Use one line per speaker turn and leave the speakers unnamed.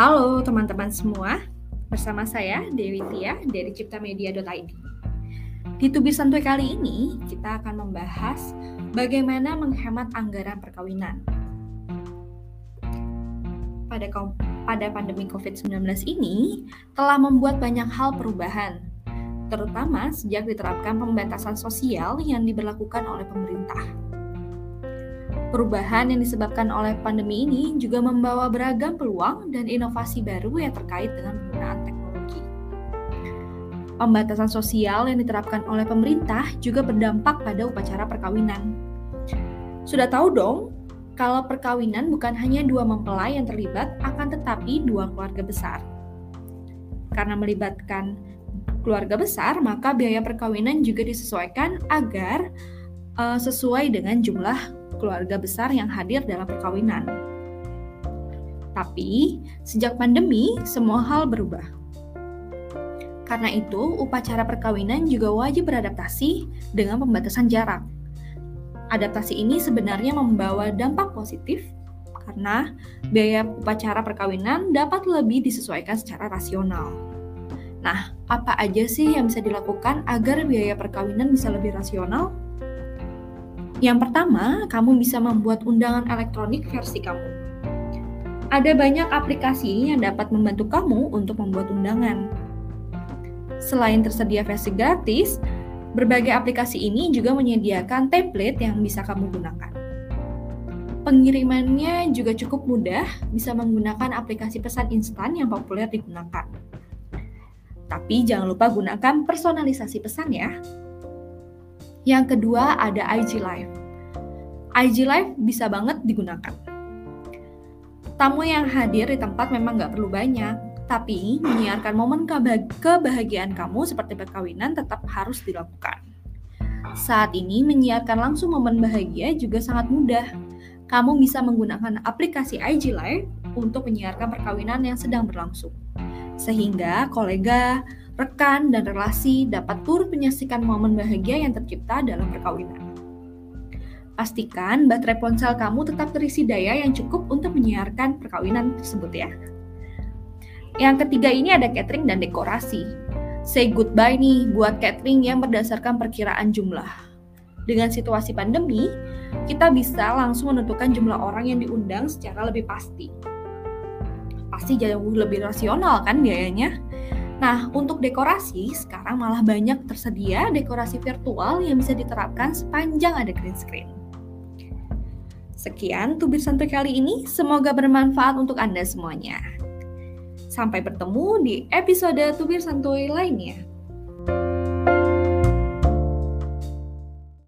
Halo teman-teman semua, bersama saya Dewi Tia dari ciptamedia.id. Di Tubir Santuy kali ini, kita akan membahas bagaimana menghemat anggaran perkawinan. Pada, pada pandemi COVID-19 ini, telah membuat banyak hal perubahan, terutama sejak diterapkan pembatasan sosial yang diberlakukan oleh pemerintah. Perubahan yang disebabkan oleh pandemi ini juga membawa beragam peluang dan inovasi baru yang terkait dengan penggunaan teknologi. Pembatasan sosial yang diterapkan oleh pemerintah juga berdampak pada upacara perkawinan. Sudah tahu dong, kalau perkawinan bukan hanya dua mempelai yang terlibat, akan tetapi dua keluarga besar. Karena melibatkan keluarga besar, maka biaya perkawinan juga disesuaikan agar uh, sesuai dengan jumlah keluarga besar yang hadir dalam perkawinan. Tapi, sejak pandemi, semua hal berubah. Karena itu, upacara perkawinan juga wajib beradaptasi dengan pembatasan jarak. Adaptasi ini sebenarnya membawa dampak positif karena biaya upacara perkawinan dapat lebih disesuaikan secara rasional. Nah, apa aja sih yang bisa dilakukan agar biaya perkawinan bisa lebih rasional? Yang pertama, kamu bisa membuat undangan elektronik versi kamu. Ada banyak aplikasi yang dapat membantu kamu untuk membuat undangan. Selain tersedia versi gratis, berbagai aplikasi ini juga menyediakan template yang bisa kamu gunakan. Pengirimannya juga cukup mudah, bisa menggunakan aplikasi pesan instan yang populer digunakan. Tapi jangan lupa gunakan personalisasi pesan ya. Yang kedua ada IG Live. IG Live bisa banget digunakan. Tamu yang hadir di tempat memang nggak perlu banyak, tapi menyiarkan momen kebahagiaan kamu seperti perkawinan tetap harus dilakukan. Saat ini menyiarkan langsung momen bahagia juga sangat mudah. Kamu bisa menggunakan aplikasi IG Live untuk menyiarkan perkawinan yang sedang berlangsung. Sehingga kolega, rekan, dan relasi dapat turut menyaksikan momen bahagia yang tercipta dalam perkawinan. Pastikan baterai ponsel kamu tetap terisi daya yang cukup untuk menyiarkan perkawinan tersebut ya. Yang ketiga ini ada catering dan dekorasi. Say goodbye nih buat catering yang berdasarkan perkiraan jumlah. Dengan situasi pandemi, kita bisa langsung menentukan jumlah orang yang diundang secara lebih pasti. Pasti jauh lebih rasional kan biayanya? Nah, untuk dekorasi, sekarang malah banyak tersedia dekorasi virtual yang bisa diterapkan sepanjang ada green screen. Sekian tubir santuy kali ini, semoga bermanfaat untuk Anda semuanya. Sampai bertemu di episode tubir santuy lainnya.